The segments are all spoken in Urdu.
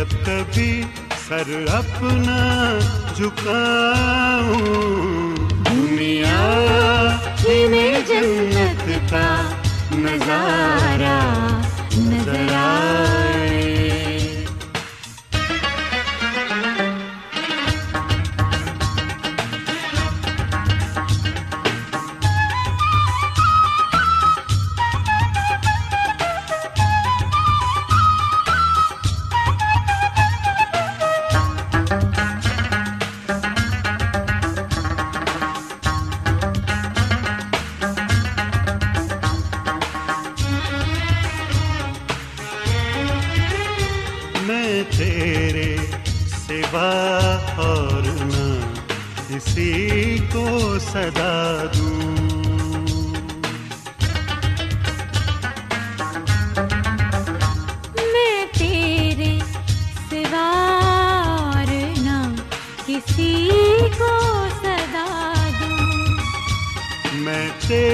جب کبھی سر اپنا جھکاؤں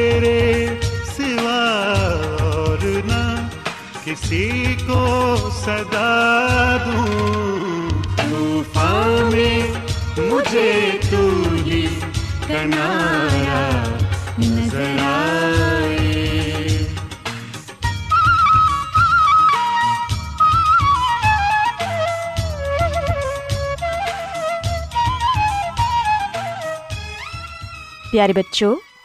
تیرے سوا اور نہ کسی کو صدا دوں۔ طوفان میں مجھے تو ہی کنارا نظر آئے۔ پیارے بچوں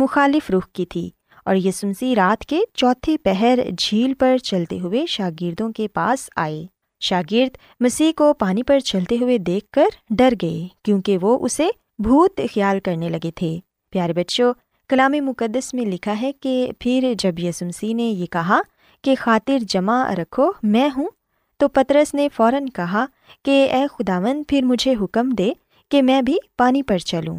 مخالف رخ کی تھی اور یہ رات کے چوتھے پہر جھیل پر چلتے ہوئے شاگردوں کے پاس آئے۔ شاگرد مسیح کو پانی پر چلتے ہوئے دیکھ کر ڈر گئے کیونکہ وہ اسے بھوت خیال کرنے لگے تھے۔ پیارے بچوں، کلام مقدس میں لکھا ہے کہ پھر جب یسمسی نے یہ کہا کہ خاطر جمع رکھو، میں ہوں، تو پترس نے فوراً کہا کہ اے خداون پھر مجھے حکم دے کہ میں بھی پانی پر چلوں۔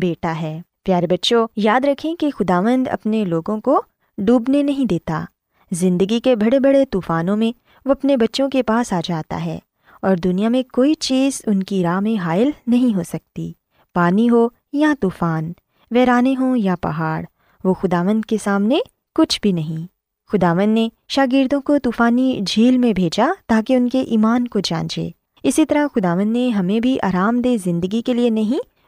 بیٹا ہے۔ پیارے بچوں، یاد رکھیں کہ خداوند اپنے لوگوں کو ڈوبنے نہیں دیتا۔ زندگی کے بڑے بڑے طوفانوں میں وہ اپنے بچوں کے پاس آ جاتا ہے اور دنیا میں کوئی چیز ان کی راہ میں حائل نہیں ہو سکتی۔ پانی ہو یا طوفان، ویرانے ہوں یا پہاڑ، وہ خداون کے سامنے کچھ بھی نہیں۔ خداون نے شاگردوں کو طوفانی جھیل میں بھیجا تاکہ ان کے ایمان کو جانچے۔ اسی طرح خداون نے ہمیں بھی آرام دہ زندگی کے لیے نہیں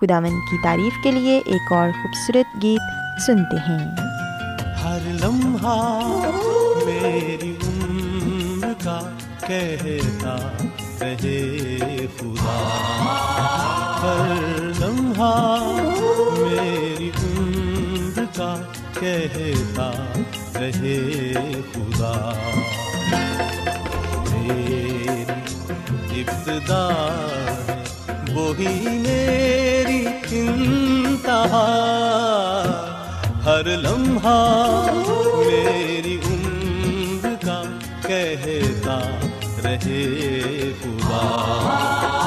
خداون کی تعریف کے لیے ایک اور خوبصورت گیت سنتے ہیں ہر لمحہ میری کہتا رہے خدا۔ ہر لمحہ میری عمر کا کہتا رہے خدا۔ میری ابتدا ہے وہی میری چنتا ہر لمحہ میری عمر کا کہتا رہے خدا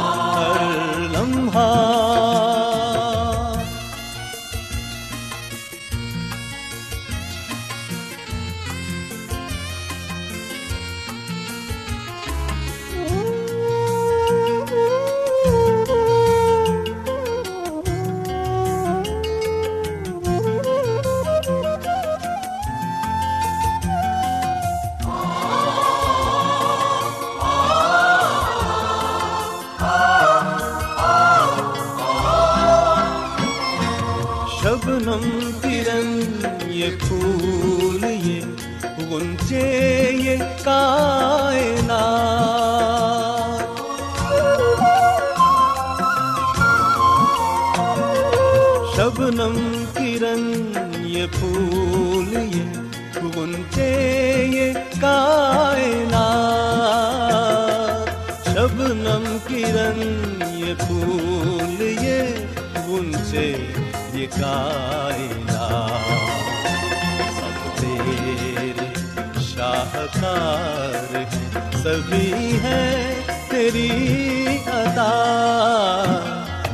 شبنم کرن یہ پھول یہ گنچے یہ کائنات شبنم کرن یہ پھول یہ گنچے یہ کائنات سب تیرے شاہکار سبھی ہے تیری عطا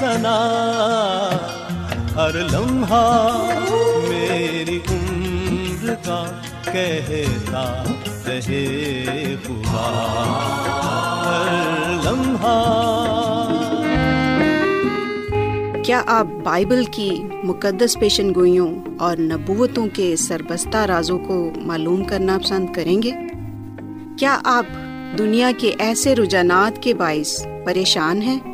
سنا، ہر لمحہ میری عمر کا کہتا رہے خدا ہر لمحہ۔ کیا آپ بائبل کی مقدس پیشن گوئیوں اور نبوتوں کے سربستہ رازوں کو معلوم کرنا پسند کریں گے؟ کیا آپ دنیا کے ایسے رجحانات کے باعث پریشان ہیں؟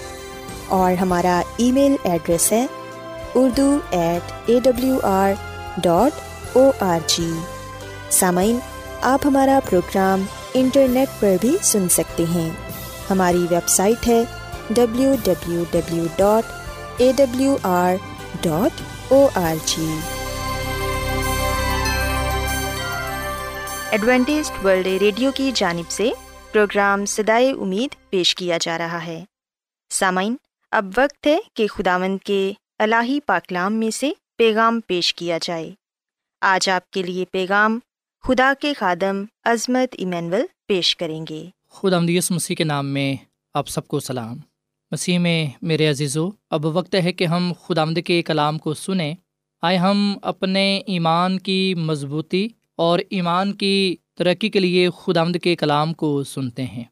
اور ہمارا ای میل ایڈریس ہے Urdu at A W R dot O R G سامعین، آپ ہمارا پروگرام انٹرنیٹ پر بھی سن سکتے ہیں۔ ہماری ویب سائٹ ہے W W W dot A W R dot O R G Adventist World Radio کی جانب سے پروگرام سدائے امید پیش کیا جا رہا ہے۔ سامعین اب وقت ہے کہ خداوند کے الہی پاکلام میں سے پیغام پیش کیا جائے۔ آج آپ کے لیے پیغام خدا کے خادم عظمت ایمینول پیش کریں گے۔ خدا مدیس مسیح کے نام میں آپ سب کو سلام۔ مسیح میں میرے عزیزو، اب وقت ہے کہ ہم خدا آمد کے کلام کو سنیں۔ آئے ہم اپنے ایمان کی مضبوطی اور ایمان کی ترقی کے لیے خدا آمد کے کلام کو سنتے ہیں۔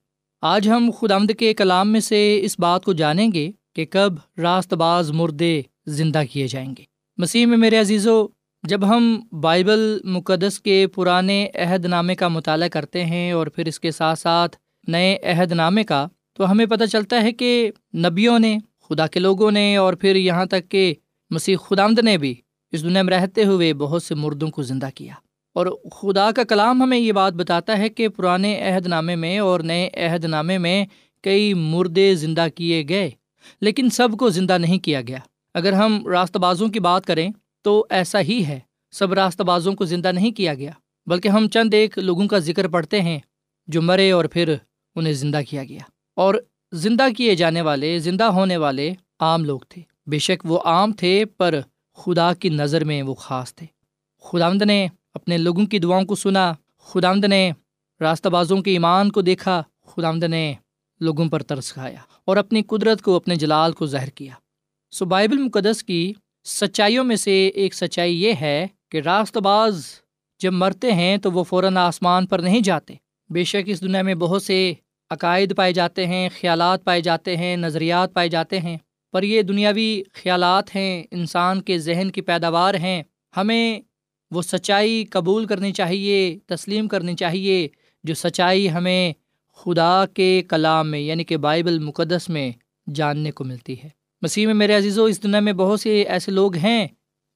آج ہم خدا آمد کے کلام میں سے اس بات کو جانیں گے کہ کب راست باز مردے زندہ کیے جائیں گے۔ مسیح میں میرے عزیزو، جب ہم بائبل مقدس کے پرانے عہد نامے کا مطالعہ کرتے ہیں اور پھر اس کے ساتھ ساتھ نئے عہد نامے کا، تو ہمیں پتہ چلتا ہے کہ نبیوں نے، خدا کے لوگوں نے اور پھر یہاں تک کہ مسیح خدامد نے بھی اس دنیا میں رہتے ہوئے بہت سے مردوں کو زندہ کیا۔ اور خدا کا کلام ہمیں یہ بات بتاتا ہے کہ پرانے عہد نامے میں اور نئے عہد نامے میں کئی مردے زندہ کیے گئے۔ لیکن سب کو زندہ نہیں کیا گیا۔ اگر ہم راست بازوں کی بات کریں تو ایسا ہی ہے۔ سب راستہ بازوں کو زندہ نہیں کیا گیا، بلکہ ہم چند ایک لوگوں کا ذکر پڑھتے ہیں جو مرے اور پھر انہیں زندہ کیا گیا۔ اور زندہ کیے جانے والے، زندہ ہونے والے عام لوگ تھے۔ بے شک وہ عام تھے، پر خدا کی نظر میں وہ خاص تھے۔ خدامد نے اپنے لوگوں کی دعاؤں کو سنا خدامد نے راستہ بازوں کے ایمان کو دیکھا خدامد نے لوگوں پر ترس کھایا اور اپنی قدرت کو، اپنے جلال کو ظاہر کیا۔ سو بائبل مقدس کی سچائیوں میں سے ایک سچائی یہ ہے کہ راست باز جب مرتے ہیں تو وہ فوراً آسمان پر نہیں جاتے۔ بے شک اس دنیا میں بہت سے عقائد پائے جاتے ہیں، خیالات پائے جاتے ہیں، نظریات پائے جاتے ہیں۔ پر یہ دنیاوی خیالات ہیں، انسان کے ذہن کی پیداوار ہیں۔ ہمیں وہ سچائی قبول کرنی چاہیے، تسلیم کرنی چاہیے جو سچائی ہمیں خدا کے کلام میں یعنی کہ بائبل مقدس میں جاننے کو ملتی ہے۔ مسیح میں میرے عزیز و اس دنیا میں بہت سے ایسے لوگ ہیں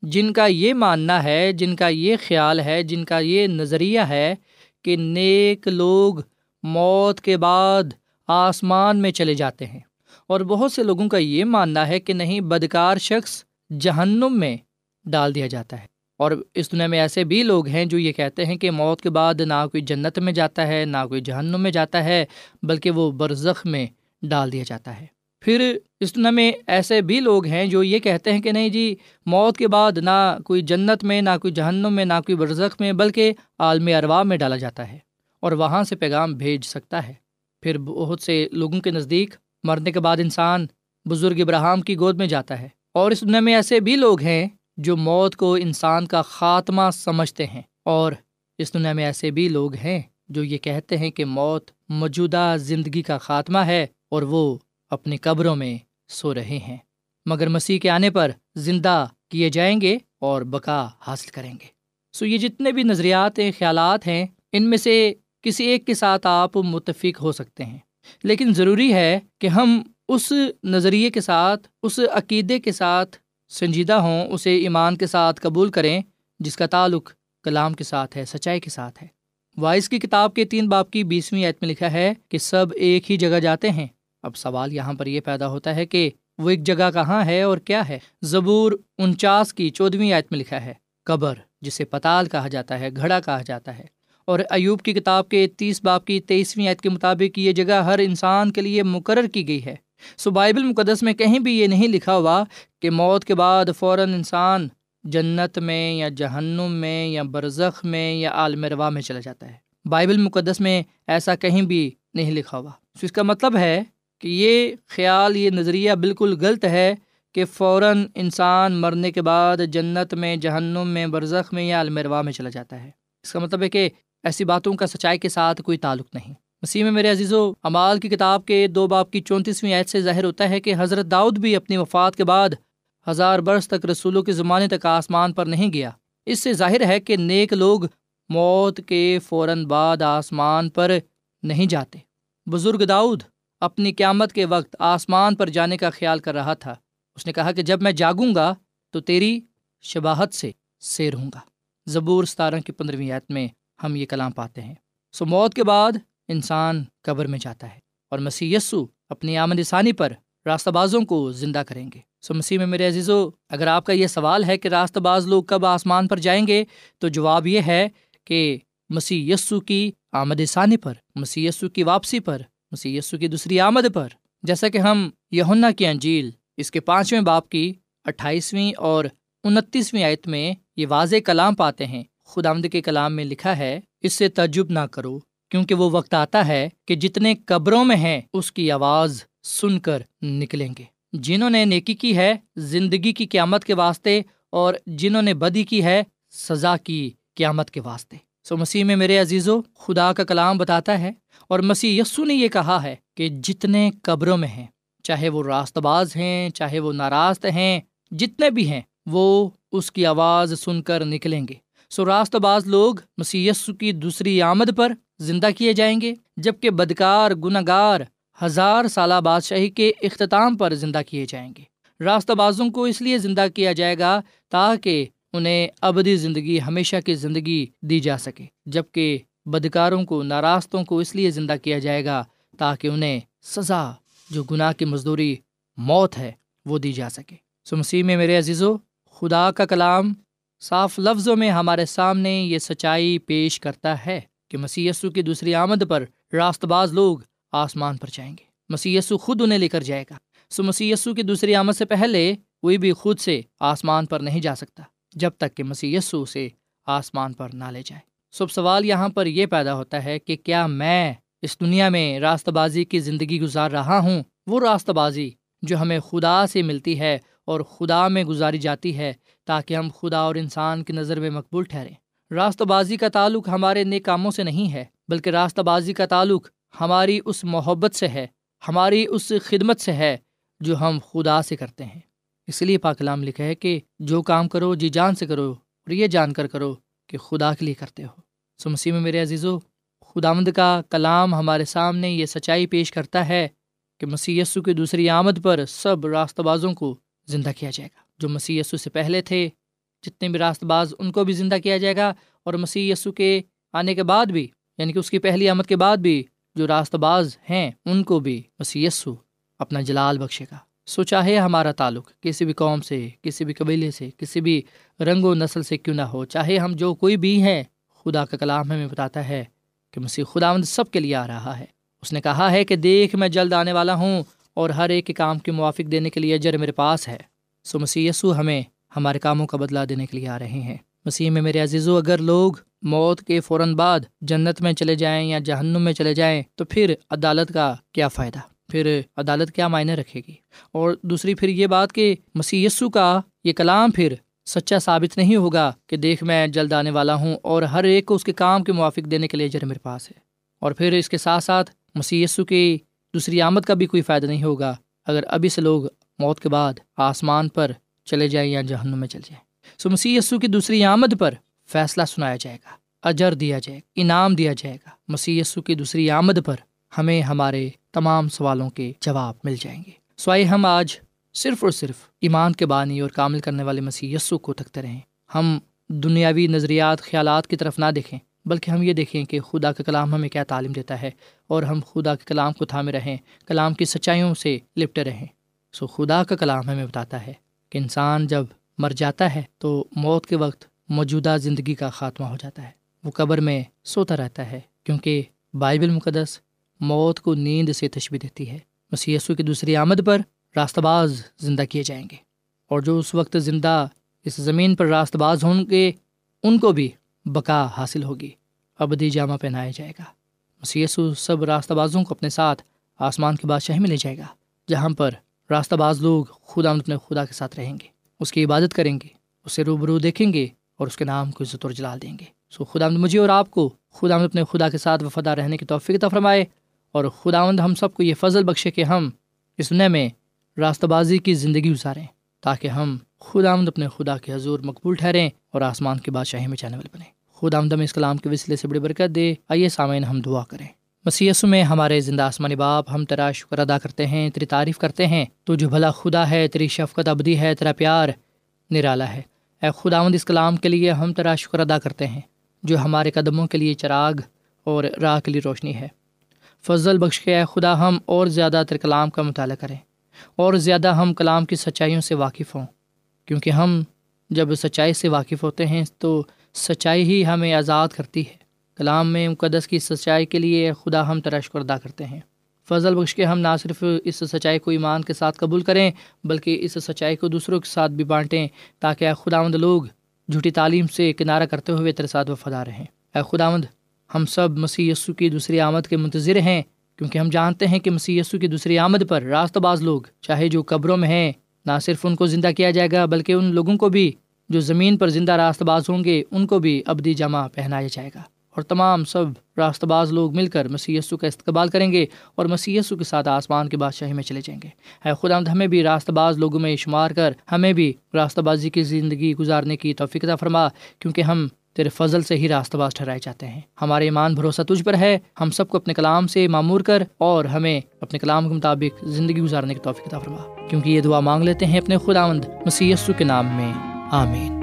جن کا یہ ماننا ہے، جن کا یہ خیال ہے، جن کا یہ نظریہ ہے کہ نیک لوگ موت کے بعد آسمان میں چلے جاتے ہیں۔ اور بہت سے لوگوں کا یہ ماننا ہے کہ نہیں، بدکار شخص جہنم میں ڈال دیا جاتا ہے۔ اور اس دنیا میں ایسے بھی لوگ ہیں جو یہ کہتے ہیں کہ موت کے بعد نہ کوئی جنت میں جاتا ہے، نہ کوئی جہنم میں جاتا ہے، بلکہ وہ برزخ میں ڈال دیا جاتا ہے۔ پھر اس دنیا میں ایسے بھی لوگ ہیں جو یہ کہتے ہیں کہ نہیں جی موت کے بعد نہ کوئی جنت میں، نہ کوئی جہنم میں، نہ کوئی برزخ میں، بلکہ عالم اروا میں ڈالا جاتا ہے اور وہاں سے پیغام بھیج سکتا ہے۔ پھر بہت سے لوگوں کے نزدیک مرنے کے بعد انسان بزرگ ابراہم کی گود میں جاتا ہے۔ اور اس دنیا میں ایسے بھی لوگ ہیں جو موت کو انسان کا خاتمہ سمجھتے ہیں۔ اور اس دنیا میں ایسے بھی لوگ ہیں جو یہ کہتے ہیں کہ موت موجودہ زندگی کا خاتمہ ہے اور وہ اپنی قبروں میں سو رہے ہیں۔ مگر مسیح کے آنے پر زندہ کیے جائیں گے اور بقا حاصل کریں گے۔ سو یہ جتنے بھی نظریات ہیں خیالات ہیں، ان میں سے کسی ایک کے ساتھ آپ متفق ہو سکتے ہیں۔ لیکن ضروری ہے کہ ہم اس نظریے کے ساتھ، اس عقیدے کے ساتھ سنجیدہ ہوں، اسے ایمان کے ساتھ قبول کریں، جس کا تعلق کلام کے ساتھ ہے، سچائی کے ساتھ ہے۔ وائس کی کتاب کے تین باپ کی بیسویں عید میں لکھا ہے کہ سب ایک ہی جگہ جاتے ہیں۔ اب سوال یہاں پر یہ پیدا ہوتا ہے کہ وہ ایک جگہ کہاں ہے اور کیا ہے۔ زبور انچاس کی چودویں آیت میں لکھا ہے، قبر، جسے پتال کہا جاتا ہے، گھڑا کہا جاتا ہے۔ اور ایوب کی کتاب کے تیس باپ کی تیئیسویں آیت کے مطابق یہ جگہ ہر انسان کے لیے مقرر کی گئی ہے۔ سو بائبل مقدس میں کہیں بھی یہ نہیں لکھا ہوا کہ موت کے بعد فوراً انسان جنت میں یا جہنم میں یا برزخ میں یا عالم روا میں چلا جاتا ہے۔ بائبل مقدس میں ایسا کہیں بھی نہیں لکھا ہوا۔ سو اس کا مطلب ہے کہ یہ خیال، یہ نظریہ بالکل غلط ہے کہ فوراً انسان مرنے کے بعد جنت میں، جہنم میں، برزخ میں یا المروا میں چلا جاتا ہے۔ اس کا مطلب ہے کہ ایسی باتوں کا سچائی کے ساتھ کوئی تعلق نہیں۔ مسیح میں میرے عزیز و امال کی کتاب کے دو باپ کی چونتیسویں عید سے ظاہر ہوتا ہے کہ حضرت داؤد بھی اپنی وفات کے بعد ہزار برس تک رسولوں کے زمانے تک آسمان پر نہیں گیا۔ اس سے ظاہر ہے کہ نیک لوگ موت کے فوراً بعد آسمان پر نہیں جاتے۔ بزرگ داؤد اپنی قیامت کے وقت آسمان پر جانے کا خیال کر رہا تھا۔ اس نے کہا کہ جب میں جاگوں گا تو تیری شباہت سے سیر ہوں گا۔ زبور ستارہ کی پندرہویں آیت میں ہم یہ کلام پاتے ہیں۔ سو موت کے بعد انسان قبر میں جاتا ہے اور مسی یسو اپنی آمد ثانی پر راستہ بازوں کو زندہ کریں گے۔ سو مسیح میں میرے عزیزو، اگر آپ کا یہ سوال ہے کہ راست باز لوگ کب آسمان پر جائیں گے، تو جواب یہ ہے کہ مسیح یسو کی آمد ثانی پر، مسیح یسو کی واپسی پر، مسیح یسو کی دوسری آمد پر۔ جیسا کہ ہم یہنا کی انجیل اس کے پانچویں باپ کی اٹھائیسویں اور انتیسویں آیت میں یہ واضح کلام پاتے ہیں۔ خدا آمد کے کلام میں لکھا ہے، اس سے تجب نہ کرو۔ کیونکہ وہ وقت آتا ہے کہ جتنے قبروں میں ہیں، اس کی آواز سن کر نکلیں گے۔ جنہوں نے نیکی کی ہے، زندگی کی قیامت کے واسطے، اور جنہوں نے بدی کی ہے، سزا کی قیامت کے واسطے۔ سو مسیح میں میرے عزیزو، خدا کا کلام بتاتا ہے، اور مسیح یسو نے یہ کہا ہے کہ جتنے قبروں میں ہیں، چاہے وہ راست باز ہیں، چاہے وہ ناراست ہیں، جتنے بھی ہیں، وہ اس کی آواز سن کر نکلیں گے۔ سو راست باز لوگ مسی کی دوسری آمد پر زندہ کیے جائیں گے جبکہ بدکار گناگار ہزار سالہ بادشاہی کے اختتام پر زندہ کیے جائیں گے۔ راست بازوں کو اس لیے زندہ کیا جائے گا تاکہ انہیں ابدی زندگی ہمیشہ کی زندگی دی جا سکے جبکہ بدکاروں کو، ناراستوں کو اس لیے زندہ کیا جائے گا تاکہ انہیں سزا، جو گناہ کی مزدوری موت ہے، وہ دی جا سکے۔ سو مسیح میں میرے عزیزو، خدا کا کلام صاف لفظوں میں ہمارے سامنے یہ سچائی پیش کرتا ہے۔ کہ مسی کی دوسری آمد پر راست باز لوگ آسمان پر جائیں گے۔ مسی خود انہیں لے کر جائے گا۔ سو مسی کی دوسری آمد سے پہلے کوئی بھی خود سے آسمان پر نہیں جا سکتا، جب تک کہ مسی سے آسمان پر نہ لے جائے۔ سب سوال یہاں پر یہ پیدا ہوتا ہے کہ کیا میں اس دنیا میں راست بازی کی زندگی گزار رہا ہوں؟ وہ راست بازی جو ہمیں خدا سے ملتی ہے اور خدا میں گزاری جاتی ہے تاکہ ہم خدا اور انسان کی نظر میں مقبول ٹھہریں۔ راست بازی کا تعلق ہمارے نیک کاموں سے نہیں ہے، بلکہ راستہ بازی کا تعلق ہماری اس محبت سے ہے، ہماری اس خدمت سے ہے جو ہم خدا سے کرتے ہیں۔ اس لیے پاکلام لکھا ہے کہ جو کام کرو جی جان سے کرو اور یہ جان کر کرو کہ خدا کے لیے کرتے ہو۔ سو مسیح میں میرے عزیزو خدامد کا کلام ہمارے سامنے یہ سچائی پیش کرتا ہے کہ مسی یسو کی دوسری آمد پر سب راست بازوں کو زندہ کیا جائے گا۔ جو مسیح یسو سے پہلے تھے جتنے بھی راست باز ان کو بھی زندہ کیا جائے گا اور مسیح یسو کے آنے کے بعد بھی یعنی کہ اس کی پہلی آمد کے بعد بھی جو راست باز ہیں، ان کو بھی مسی یسو اپنا جلال بخشے گا۔ سو چاہے ہمارا تعلق کسی بھی قوم سے، کسی بھی قبیلے سے، کسی بھی رنگ و نسل سے کیوں نہ ہو، چاہے ہم جو کوئی بھی ہیں، خدا کا کلام ہمیں بتاتا ہے کہ مسیح خدا سب کے لیے آ رہا ہے۔ اس نے کہا ہے کہ دیکھ، میں جلد آنے والا ہوں اور ہر ایک کے کام کے موافق دینے کے لیے اجر میرے پاس ہے۔ سو مسیح یسو ہمیں ہمارے کاموں کا بدلا دینے کے لیے آ رہے ہیں۔ مسیح میں میرے عزیز و اگر لوگ موت کے فوراً بعد جنت میں چلے جائیں یا جہنم میں چلے جائیں، تو پھر عدالت کا کیا فائدہ؟ پھر عدالت کیا معنی رکھے گی؟ اور دوسری پھر یہ بات کہ مسیح یسو کا یہ کلام پھر سچا ثابت نہیں ہوگا کہ دیکھ میں جلد آنے والا ہوں اور ہر ایک کو اس کے کام کے موافق دینے کے لیے جر میرے پاس ہے۔ اور پھر اس کے ساتھ ساتھ مسی کی دوسری آمد کا بھی کوئی فائدہ نہیں ہوگا۔ اگر ابھی سے لوگ موت کے بعد آسمان پر چلے جائیں یا جہنم میں چل جائیں سو مسی کی دوسری آمد پر فیصلہ سنایا جائے گا، اجر دیا جائے گا انعام دیا جائے گا۔ مسی کی دوسری آمد پر ہمیں ہمارے تمام سوالوں کے جواب مل جائیں گے۔ سوائے ہم آج صرف اور صرف ایمان کے بانی اور کامل کرنے والے مسیح یسو کو تکتے رہیں۔ ہم دنیاوی نظریات، خیالات کی طرف نہ دیکھیں، بلکہ ہم یہ دیکھیں کہ خدا کا کلام ہمیں کیا تعلیم دیتا ہے اور ہم خدا کے کلام کو تھامے رہیں، کلام کی سچائیوں سے لپٹے رہیں۔ سو خدا کا کلام ہمیں بتاتا ہے کہ انسان جب مر جاتا ہے تو موت کے وقت موجودہ زندگی کا خاتمہ ہو جاتا ہے۔ وہ قبر میں سوتا رہتا ہے کیونکہ بائبل مقدس موت کو نیند سے تشبی دیتی ہے۔ مسی کی دوسری آمد پر راست باز زندہ کیے جائیں گے اور جو اس وقت زندہ اس زمین پر راست باز ہوں گے، ان کو بھی بقا حاصل ہوگی۔ ابدی جامہ پہنایا جائے گا۔ مسیسو سب راستہ بازوں کو اپنے ساتھ آسمان کے بادشاہی میں لے جائے گا، جہاں پر راستہ باز لوگ خدا اپنے خدا کے ساتھ رہیں گے۔ اس کی عبادت کریں گے، اسے روبرو دیکھیں گے اور اس کے نام کو عزت اور جلال دیں گے۔ سو خدا مجھے اور آپ کو، خدا اپنے خدا کے ساتھ وفادہ رہنے کی توفیق فرمائے اور خدا ہم سب کو یہ فضل بخشے کہ ہم اس دنیا میں راستہ بازی کی زندگی گزاریں تاکہ ہم خدا آمد اپنے خدا کے حضور مقبول ٹھہریں اور آسمان کی بادشاہی میں جانے والے بنے خدا آمد اس کلام کے وسیلے سے بڑی برکت دے۔ آئیے سامعین ہم دعا کریں۔ مسیس میں ہمارے زندہ آسمانی باپ، ہم تیرا شکر ادا کرتے ہیں، تیری تعریف کرتے ہیں۔ تو جو بھلا خدا ہے، تیری شفقت ابدی ہے، تیرا پیار نرالا ہے۔ اے خدا اس کلام کے لیے ہم تیرا شکر ادا کرتے ہیں، جو ہمارے قدموں کے لیے چراغ اور راہ کے لیے روشنی ہے۔ فضل بخش کے اے خدا، ہم اور زیادہ تر کلام کا مطالعہ کریں۔ اور زیادہ ہم کلام کی سچائیوں سے واقف ہوں۔ کیونکہ ہم جب سچائی سے واقف ہوتے ہیں، تو سچائی ہی ہمیں آزاد کرتی ہے۔ کلام میں مقدس کی سچائی کے لیے خدا ہم ترشکر ادا کرتے ہیں۔ فضل بخش کے ہم نہ صرف اس سچائی کو ایمان کے ساتھ قبول کریں، بلکہ اس سچائی کو دوسروں کے ساتھ بھی بانٹیں تاکہ خدا مند لوگ جھوٹی تعلیم سے کنارہ کرتے ہوئے تیرے ساتھ وفادار رہیں۔ اے خدا مند ہم سب مسیح یسو کی دوسری آمد کے منتظر ہیں، کیونکہ ہم جانتے ہیں کہ مسیح یسو کی دوسری آمد پر راست باز لوگ، چاہے جو قبروں میں ہیں، نہ صرف ان کو زندہ کیا جائے گا، بلکہ ان لوگوں کو بھی جو زمین پر زندہ راست باز ہوں گے، ان کو بھی ابدی جمع پہنایا جائے گا۔ اور تمام سب راست باز لوگ مل کر مسی کا استقبال کریں گے اور مسی کے ساتھ آسمان کے بادشاہی میں چلے جائیں گے۔ اے خدا، ہمیں بھی راست باز لوگوں میں شمار کر، ہمیں بھی راستہ بازی کی زندگی گزارنے کی توفیقہ فرما، کیونکہ ہم تیرے فضل سے ہی راستہ باز ٹھہرائے جاتے ہیں۔ ہمارے ایمان بھروسہ تجھ پر ہے، ہم سب کو اپنے کلام سے معمور کر اور ہمیں اپنے کلام کے مطابق زندگی گزارنے کی توفیقہ فرما، کیونکہ یہ دعا مانگ لیتے ہیں اپنے خدا مند مسی کے نام میں۔ آمین۔